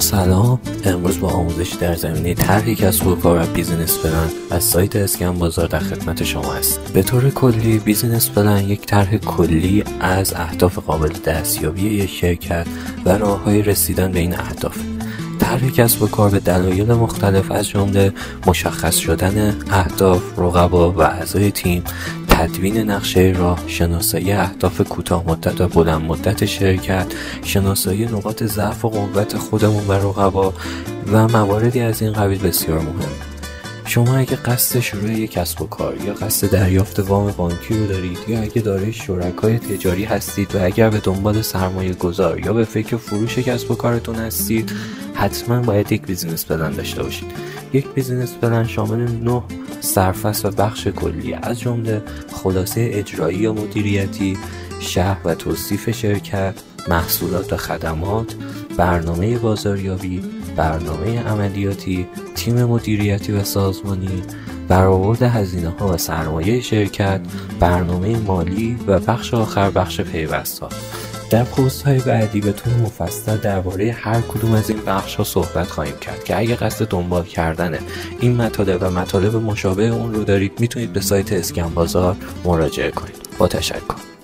سلام امروز با آموزش در زمینه طرح کسب و کار و business plan از سایت اسکن بازار در خدمت شما است به طور کلی business plan یک طرح کلی از اهداف قابل دستیابی یک شرکت و راه های رسیدن به این اهداف. طرح کسب و کار به دلایل مختلف از جمله مشخص شدن اهداف رقبا و اعضای تیم تدوین نقشه راه شناسایی اهداف کوتاه مدت و بلند مدت شرکت شناسایی نقاط ضعف و قوت خودمون و رقبا و مواردی از این قبیل بسیار مهم. شما اگه قصد شروع یک کسب و کار یا قصد دریافت وام بانکی رو دارید یا اگه دارای شرکای تجاری هستید و اگر به دنبال سرمایه گذار یا به فکر فروش کسب و کارتون هستید حتما باید یک business plan داشته باشید. یک business plan شامل نه سرفصل و بخش کلی از جمله خلاصه اجرایی یا مدیریتی شهر و توصیف شرکت محصولات و خدمات برنامه بازاریابی برنامه عملیاتی تیم مدیریتی و سازمانی برآورد هزینه ها و سرمایه شرکت برنامه مالی و بخش آخر بخش پیوست ها در پست های بعدی بهتون مفصل درباره هر کدوم از این بخش ها صحبت خواهیم کرد که اگه قصد دنبال کردن این مطالب و مطالب مشابه اون رو دارید می‌تونید به سایت اسکن بازار مراجعه کنید. با تشکر.